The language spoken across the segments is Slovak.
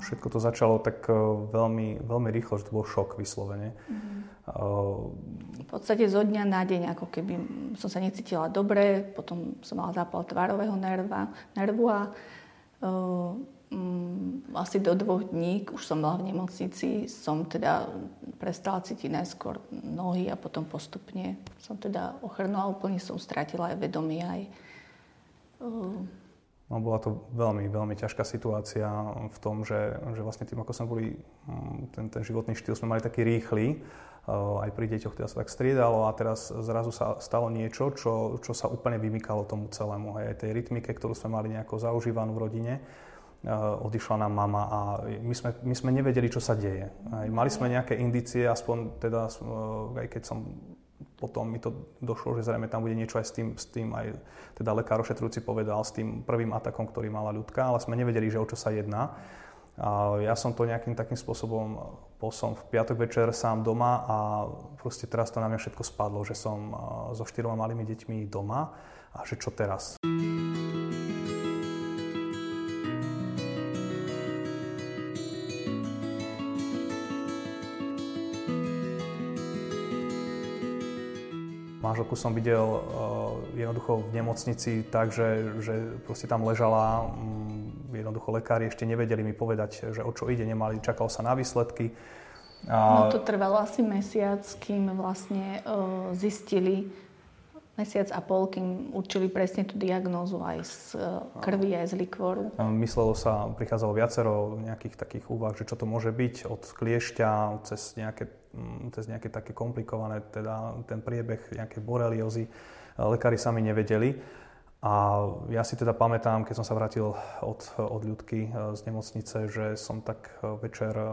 všetko to začalo tak veľmi, veľmi rýchlo, že to bol šok vyslovene. Mm-hmm. V podstate zo dňa na deň, ako keby som sa necítila dobre, potom som mala zápal tvárového nerva, nervu a um, asi do dvoch dní, už som bola v nemocnici, som teda prestala cítiť najskôr nohy a potom postupne som teda ochrnula, úplne som stratila aj vedomie, aj uh, No, bola to veľmi, veľmi ťažká situácia v tom, že, že vlastne tým, ako sme boli, ten, ten životný štýl sme mali taký rýchly, aj pri deťoch teda sa tak striedalo a teraz zrazu sa stalo niečo, čo, čo sa úplne vymykalo tomu celému. Hej, aj tej rytmike, ktorú sme mali nejako zaužívanú v rodine, odišla nám mama a my sme, my sme nevedeli, čo sa deje. Hej, mali sme nejaké indície, aspoň teda, aj keď som potom mi to došlo, že zrejme tam bude niečo aj s tým, s tým aj teda lekár ošetrujúci povedal, s tým prvým atakom, ktorý mala ľudka, ale sme nevedeli, že o čo sa jedná. A ja som to nejakým takým spôsobom, bol som v piatok večer sám doma a proste teraz to na mňa všetko spadlo, že som so štyroma malými deťmi doma a že čo teraz. Manželku som videl uh, jednoducho v nemocnici tak, že, že proste tam ležala, um, jednoducho lekári ešte nevedeli mi povedať, že o čo ide, nemali, čakalo sa na výsledky. A... No to trvalo asi mesiac, kým vlastne uh, zistili, mesiac a pol, kým určili presne tú diagnózu aj z uh, krvi, aj z likvoru. Myslelo sa, prichádzalo viacero nejakých takých úvah, že čo to môže byť od kliešťa cez nejaké, cez nejaké také komplikované, teda ten priebeh nejaké boreliozy. Lekári sami nevedeli. A ja si teda pamätám, keď som sa vrátil od, od ľudky e, z nemocnice, že som tak e, večer e,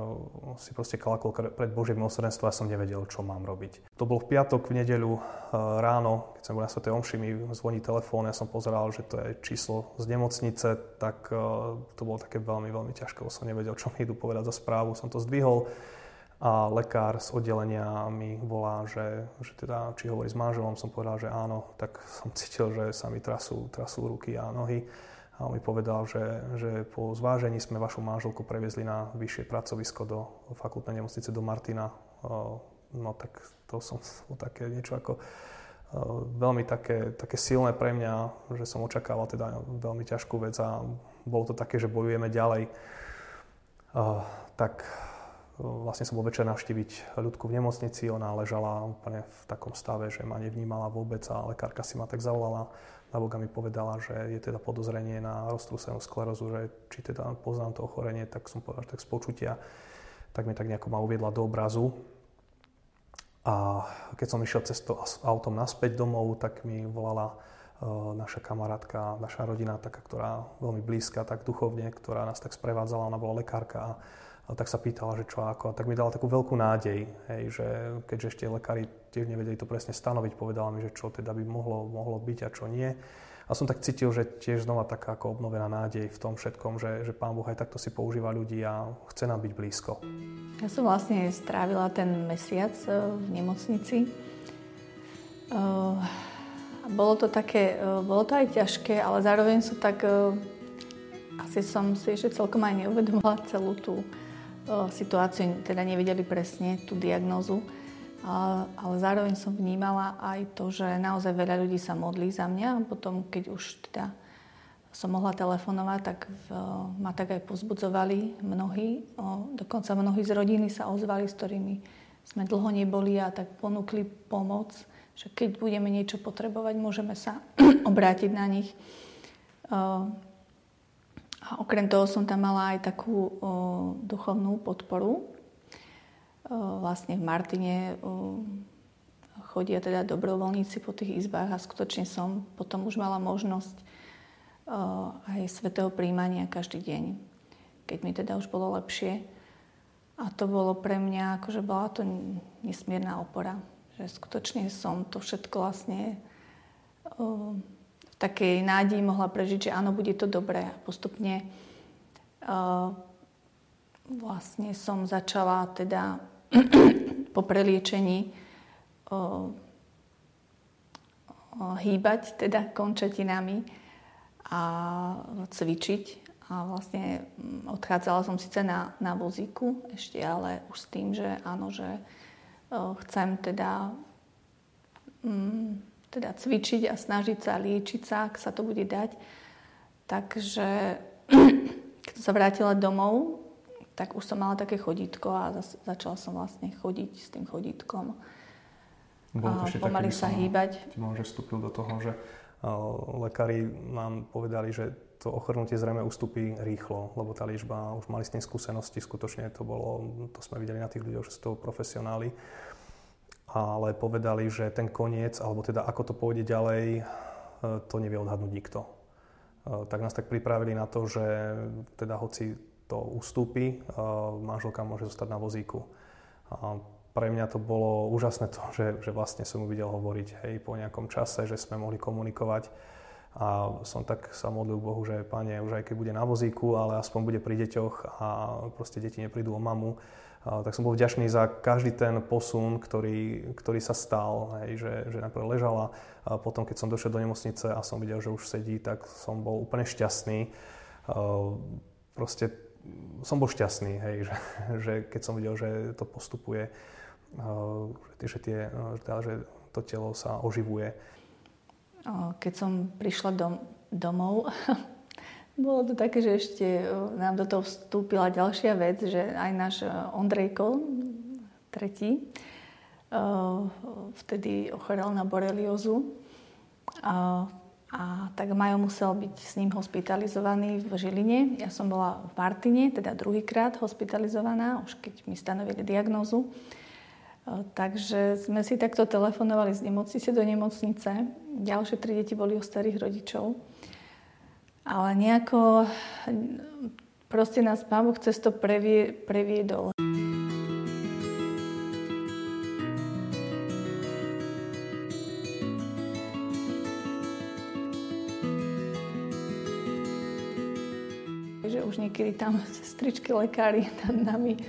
si proste kalakol pred Božím milosrdenstvo a som nevedel, čo mám robiť. To bol v piatok, v nedeľu ráno, keď som bol na Sv. Omši, mi zvoní telefón, ja som pozeral, že to je číslo z nemocnice, tak to bolo také veľmi, veľmi ťažké, som nevedel, čo mi idú povedať za správu. Som to zdvihol a lekár z oddelenia mi volá, že, že teda, či hovorí s manželom, som povedal, že áno, tak som cítil, že sa mi trasú, trasú ruky a nohy. A on mi povedal, že, že po zvážení sme vašu manželku previezli na vyššie pracovisko do fakultnej nemocnice do Martina. No tak to som také niečo ako veľmi také, také silné pre mňa, že som očakával teda veľmi ťažkú vec a bolo to také, že bojujeme ďalej. Tak Vlastne som bol večer navštíviť ľudku v nemocnici, ona ležala úplne v takom stave, že ma nevnímala vôbec a lekárka si ma tak zavolala na Boga mi povedala, že je teda podozrenie na roztrúsenú sklerózu, že či teda poznám to ochorenie, tak som povedal, že tak z počutia, tak mi tak nejako ma uviedla do obrazu. A keď som išiel cesto autom naspäť domov, tak mi volala uh, naša kamarátka, naša rodina, taká, ktorá veľmi blízka, tak duchovne, ktorá nás tak sprevádzala, ona bola lekárka a a tak sa pýtala, že čo ako. A tak mi dala takú veľkú nádej, hej, že keďže ešte lekári tiež nevedeli to presne stanoviť, povedala mi, že čo teda by mohlo, mohlo byť a čo nie. A som tak cítil, že tiež znova taká ako obnovená nádej v tom všetkom, že, že Pán Boh aj takto si používa ľudí a chce nám byť blízko. Ja som vlastne strávila ten mesiac e, v nemocnici. Uh, bolo to také, uh, bolo to aj ťažké, ale zároveň som tak, asi som si ešte celkom aj neuvedomila celú tú situáciu, teda nevedeli presne tú diagnózu, ale zároveň som vnímala aj to, že naozaj veľa ľudí sa modlí za mňa a potom, keď už teda som mohla telefonovať, tak v, ma tak aj pozbudzovali mnohí. O, dokonca mnohí z rodiny sa ozvali, s ktorými sme dlho neboli a tak ponúkli pomoc, že keď budeme niečo potrebovať, môžeme sa obrátiť na nich. O, a okrem toho som tam mala aj takú o, duchovnú podporu. O, vlastne v Martine o, chodia teda dobrovoľníci po tých izbách a skutočne som potom už mala možnosť o, aj svetého príjmania každý deň, keď mi teda už bolo lepšie. A to bolo pre mňa, akože bola to nesmierna opora. Že skutočne som to všetko vlastne o, takej nádeji mohla prežiť, že áno, bude to dobré. A postupne uh, vlastne som začala teda po preliečení uh, hýbať teda končatinami a cvičiť. A vlastne mm, odchádzala som síce na, na vozíku ešte, ale už s tým, že áno, že chcem teda, um, teda cvičiť a snažiť sa liečiť sa, ak sa to bude dať. Takže keď som sa vrátila domov, tak už som mala také chodítko a začala som vlastne chodiť s tým chodítkom. Bolo to pomaly sa hýbať. Ti možno vstúpil do toho, že lekári nám povedali, že to ochrnutie zrejme ustúpi rýchlo, lebo tá liečba, už mali s tým skúsenosti, skutočne to bolo, to sme videli na tých ľuďoch, že sú to profesionáli, ale povedali, že ten koniec, alebo teda ako to pôjde ďalej, e, to nevie odhadnúť nikto. E, tak nás tak pripravili na to, že teda hoci to ustúpi, e, manželka môže zostať na vozíku. A pre mňa to bolo úžasné to, že, že vlastne som mu videl hovoriť hej, po nejakom čase, že sme mohli komunikovať a som tak sa modlil Bohu, že Pane, už aj keď bude na vozíku, ale aspoň bude pri deťoch a proste deti neprídu o mamu, tak som bol vďačný za každý ten posun, ktorý, ktorý sa stal, hej, že, že najprv ležala a potom, keď som došiel do nemocnice a som videl, že už sedí, tak som bol úplne šťastný. Proste som bol šťastný, hej, že, že keď som videl, že to postupuje, že, tie, že to telo sa oživuje keď som prišla dom, domov, bolo to také, že ešte nám do toho vstúpila ďalšia vec, že aj náš Ondrejko, tretí, vtedy ochorel na boreliozu. A, a tak Majo musel byť s ním hospitalizovaný v Žiline. Ja som bola v Martine, teda druhýkrát hospitalizovaná, už keď mi stanovili diagnózu. Takže sme si takto telefonovali z nemocnice do nemocnice. Ďalšie tri deti boli u starých rodičov. Ale nejako proste nás Pán Boh cez to previe, previedol. že už niekedy tam sestričky, lekári nad nami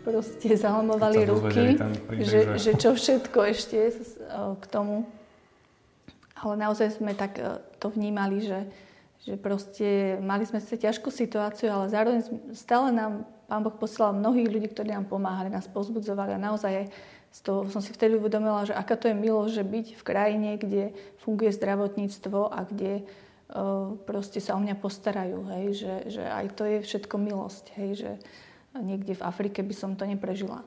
proste zalamovali ruky, že, že... že čo všetko ešte k tomu. Ale naozaj sme tak e, to vnímali, že, že proste mali sme sa ťažkú situáciu, ale zároveň stále nám Pán Boh posielal mnohých ľudí, ktorí nám pomáhali, nás pozbudzovali a naozaj z toho som si vtedy uvedomila, že aká to je milosť, že byť v krajine, kde funguje zdravotníctvo a kde uh, proste sa o mňa postarajú, hej, že, že aj to je všetko milosť, hej, že, niekde v Afrike by som to neprežila.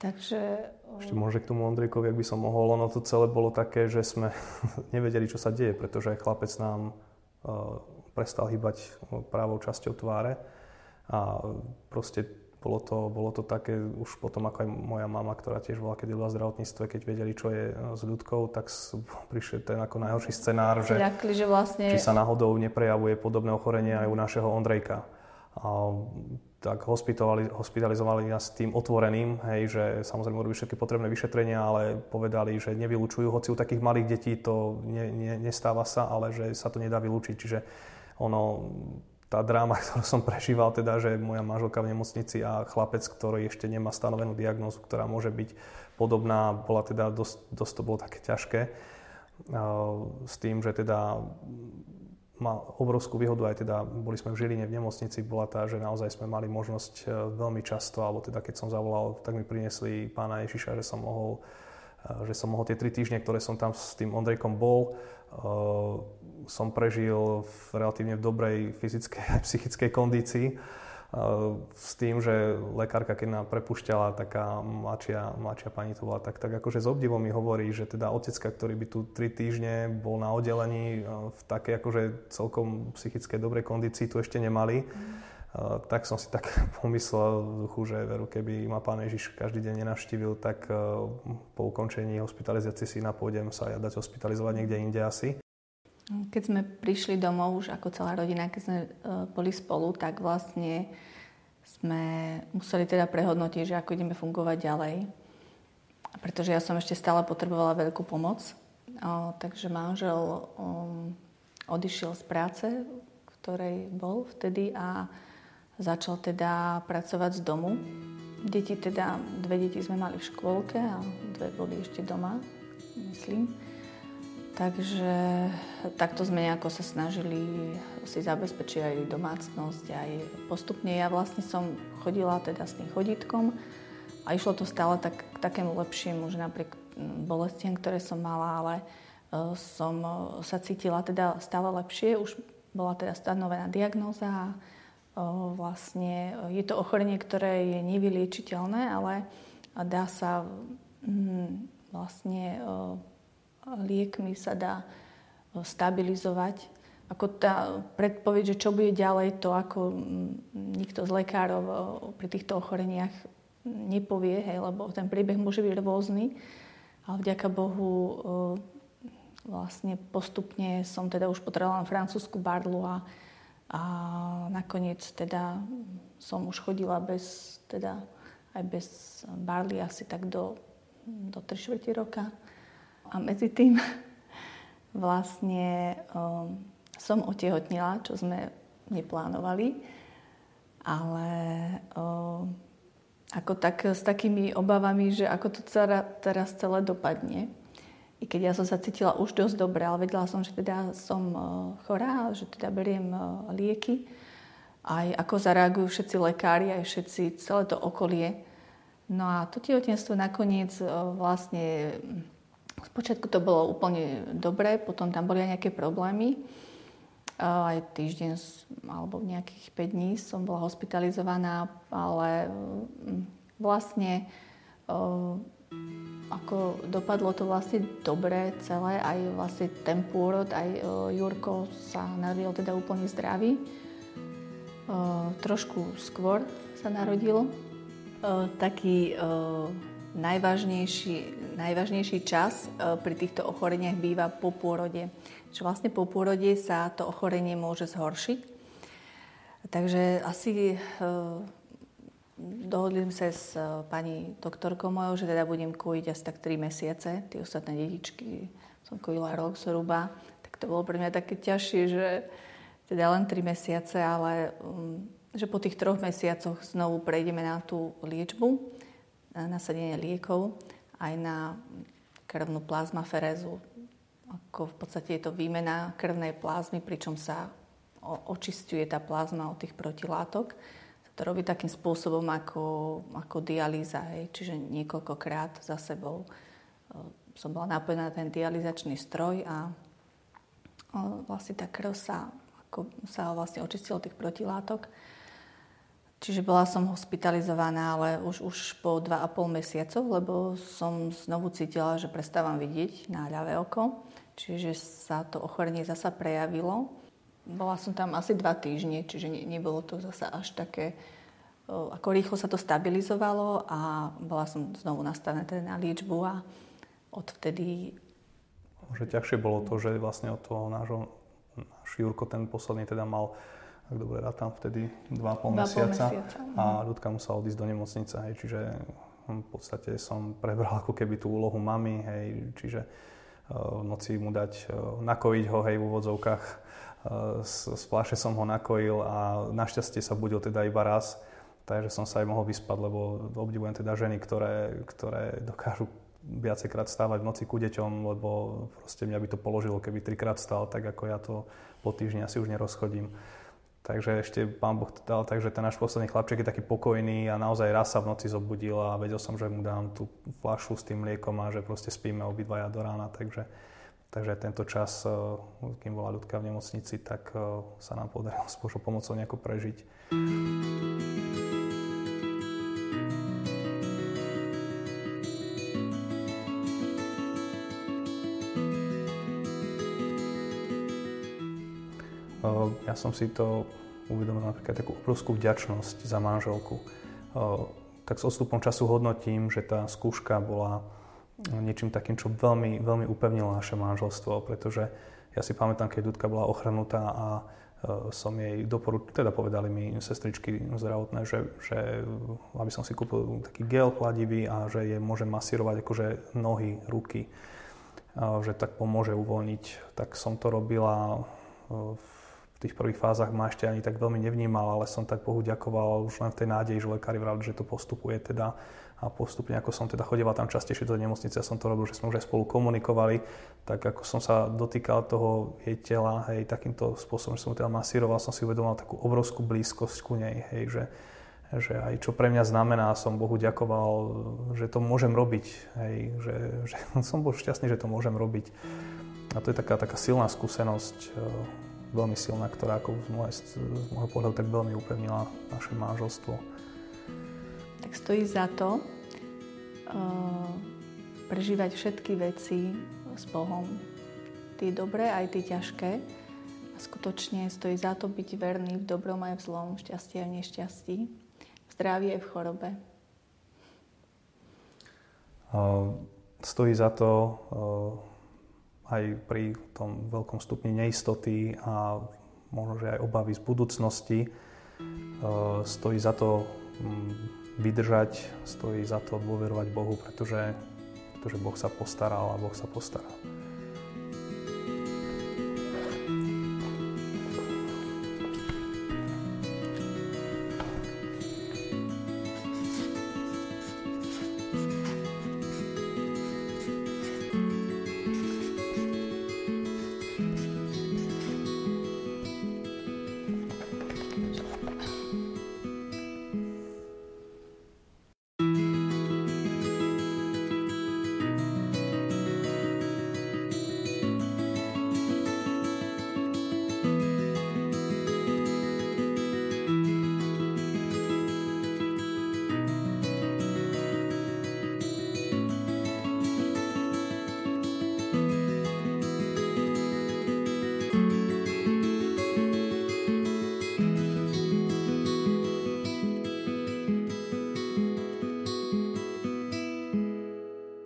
Takže... Ešte môže k tomu Ondrejkovi, ak by som mohol, ono to celé bolo také, že sme nevedeli, čo sa deje, pretože chlapec nám prestal hýbať právou časťou tváre a proste bolo to, bolo to také už potom, ako aj moja mama, ktorá tiež bola kedy v zdravotníctve, keď vedeli, čo je s ľudkou, tak prišiel ten ako najhorší scenár, že, Ľakli, že vlastne... či sa náhodou neprejavuje podobné ochorenie aj u našeho Ondrejka. A tak hospitalizovali nás tým otvoreným, hej, že samozrejme robili všetky potrebné vyšetrenia, ale povedali, že nevylučujú, hoci u takých malých detí to ne, ne, nestáva sa, ale že sa to nedá vylúčiť. Čiže ono, tá dráma, ktorú som prežíval, teda, že moja manželka v nemocnici a chlapec, ktorý ešte nemá stanovenú diagnózu, ktorá môže byť podobná, bola teda dosť, dosť to bolo také ťažké. S tým, že teda mal obrovskú výhodu, aj teda boli sme v Žiline v nemocnici, bola tá, že naozaj sme mali možnosť e, veľmi často, alebo teda keď som zavolal, tak mi priniesli pána Ježiša, že som mohol, e, že som mohol tie tri týždne, ktoré som tam s tým Ondrejkom bol, e, som prežil v relatívne dobrej fyzickej a psychickej kondícii s tým, že lekárka, keď nám prepušťala, taká mladšia, mladšia pani to bola, tak, tak akože s obdivom mi hovorí, že teda otecka, ktorý by tu tri týždne bol na oddelení v takej akože celkom psychické dobrej kondícii, tu ešte nemali. Uh, tak som si tak pomyslel v duchu, že veru, keby ma pán Ježiš každý deň nenavštívil, tak uh, po ukončení hospitalizácie si napôjdem sa ja dať hospitalizovať niekde inde asi. Keď sme prišli domov už ako celá rodina, keď sme e, boli spolu, tak vlastne sme museli teda prehodnotiť, že ako ideme fungovať ďalej. Pretože ja som ešte stále potrebovala veľkú pomoc. O, takže manžel um, odišiel z práce, ktorej bol vtedy a začal teda pracovať z domu. Deti teda, dve deti sme mali v škôlke a dve boli ešte doma, myslím. Takže takto sme nejako sa snažili si zabezpečiť aj domácnosť, aj postupne. Ja vlastne som chodila teda s tým chodítkom a išlo to stále tak, k takému lepšiemu, že napriek bolestiam, ktoré som mala, ale e, som e, sa cítila teda stále lepšie. Už bola teda stanovená diagnóza e, vlastne je to ochorenie, ktoré je nevyliečiteľné, ale dá sa vlastne liekmi sa dá stabilizovať. Ako tá predpoveď, že čo bude ďalej, to ako nikto z lekárov pri týchto ochoreniach nepovie, hej, lebo ten príbeh môže byť rôzny. Ale vďaka Bohu vlastne postupne som teda už potrebovala francúzsku barlu a, a nakoniec teda som už chodila bez, teda aj bez barly asi tak do, do 3 čtvrte roka. A medzi tým vlastne um, som otehotnila, čo sme neplánovali, ale um, ako tak s takými obavami, že ako to celá, teraz celé dopadne. I keď ja som sa cítila už dosť dobre, ale vedela som, že teda som uh, chorá, že teda beriem uh, lieky. Aj ako zareagujú všetci lekári, aj všetci, celé to okolie. No a to tehotenstvo nakoniec uh, vlastne Spočiatku to bolo úplne dobré, potom tam boli aj nejaké problémy. Aj týždeň alebo nejakých 5 dní som bola hospitalizovaná, ale mm, vlastne ako dopadlo to vlastne dobre celé, aj vlastne ten pôrod, aj Jurko sa narodil teda úplne zdravý. Trošku skôr sa narodil. Taký najvážnejší, najvážnejší čas e, pri týchto ochoreniach býva po pôrode. Že vlastne po pôrode sa to ochorenie môže zhoršiť. Takže asi e, dohodli sme sa s e, pani doktorkou mojou, že teda budem kojiť asi tak 3 mesiace. Tie ostatné dedičky som kojila rok zhruba. Tak to bolo pre mňa také ťažšie, že teda len 3 mesiace, ale mm, že po tých troch mesiacoch znovu prejdeme na tú liečbu nasadenie liekov, aj na krvnú plazmaferézu. Ako v podstate je to výmena krvnej plazmy, pričom sa očistuje tá plazma od tých protilátok. Sa to robí takým spôsobom ako, ako dialýza, hej. čiže niekoľkokrát za sebou som bola napojená na ten dializačný stroj a vlastne tá krv sa, ako sa vlastne očistila od tých protilátok. Čiže bola som hospitalizovaná, ale už, už po 2,5 mesiacov, lebo som znovu cítila, že prestávam vidieť na ľavé oko. Čiže sa to ochorenie zasa prejavilo. Bola som tam asi dva týždne, čiže ne, nebolo to zasa až také... Ako rýchlo sa to stabilizovalo a bola som znovu nastavená teda na liečbu a odvtedy... Že ťažšie bolo to, že vlastne od toho nášho, náš Jurko ten posledný teda mal ak dobre rátam, vtedy 2,5 mesiaca, mesiaca a ľudka musela odísť do nemocnice, hej, čiže hm, v podstate som prebral ako keby tú úlohu mamy, hej, čiže uh, v noci mu dať, uh, nakojiť ho, hej, v úvodzovkách, uh, z, z pláše som ho nakojil a našťastie sa budil teda iba raz, takže som sa aj mohol vyspať, lebo obdivujem teda ženy, ktoré, ktoré dokážu viacejkrát stávať v noci ku deťom, lebo proste mňa by to položilo, keby trikrát stál, tak ako ja to po týždni asi už nerozchodím. Takže ešte pán Boh to dal tak, že ten náš posledný chlapček je taký pokojný a naozaj raz sa v noci zobudil a vedel som, že mu dám tú fľašu s tým mliekom a že proste spíme obidvaja do rána. Takže, takže tento čas, eh, kým bola ľudka v nemocnici, tak eh, sa nám podarilo s Božou pomocou nejako prežiť. Ja som si to uvedomil napríklad takú obrovskú vďačnosť za manželku. Tak s odstupom času hodnotím, že tá skúška bola niečím takým, čo veľmi, veľmi upevnilo naše manželstvo, pretože ja si pamätám, keď Dudka bola ochrnutá a som jej doporučil, teda povedali mi sestričky zdravotné, že, že aby som si kúpil taký gel chladivý a že je môžem masírovať akože nohy, ruky, že tak pomôže uvoľniť. Tak som to robila v tých prvých fázach ma ešte ani tak veľmi nevnímal, ale som tak Bohu ďakoval už len v tej nádeji, že lekári vrali, že to postupuje teda a postupne, ako som teda chodieval tam častejšie do nemocnice a som to robil, že sme už aj spolu komunikovali, tak ako som sa dotýkal toho jej tela, hej, takýmto spôsobom, že som teda masíroval, som si uvedomal takú obrovskú blízkosť ku nej, hej, že, že aj čo pre mňa znamená, som Bohu ďakoval, že to môžem robiť, hej, že, že som bol šťastný, že to môžem robiť. A to je taká, taká silná skúsenosť, veľmi silná, ktorá ako z, môjho, z môjho pohľadu tak veľmi upevnila naše manželstvo tak stojí za to uh, prežívať všetky veci s Bohom. Tie dobré, aj tie ťažké. A skutočne stojí za to byť verný v dobrom aj v zlom, v šťastí a v nešťastí, v zdraví aj v chorobe. Uh, stojí za to uh, aj pri tom veľkom stupni neistoty a možno, že aj obavy z budúcnosti. Uh, stojí za to um, vydržať, stojí za to dôverovať Bohu, pretože, pretože Boh sa postaral a Boh sa postará.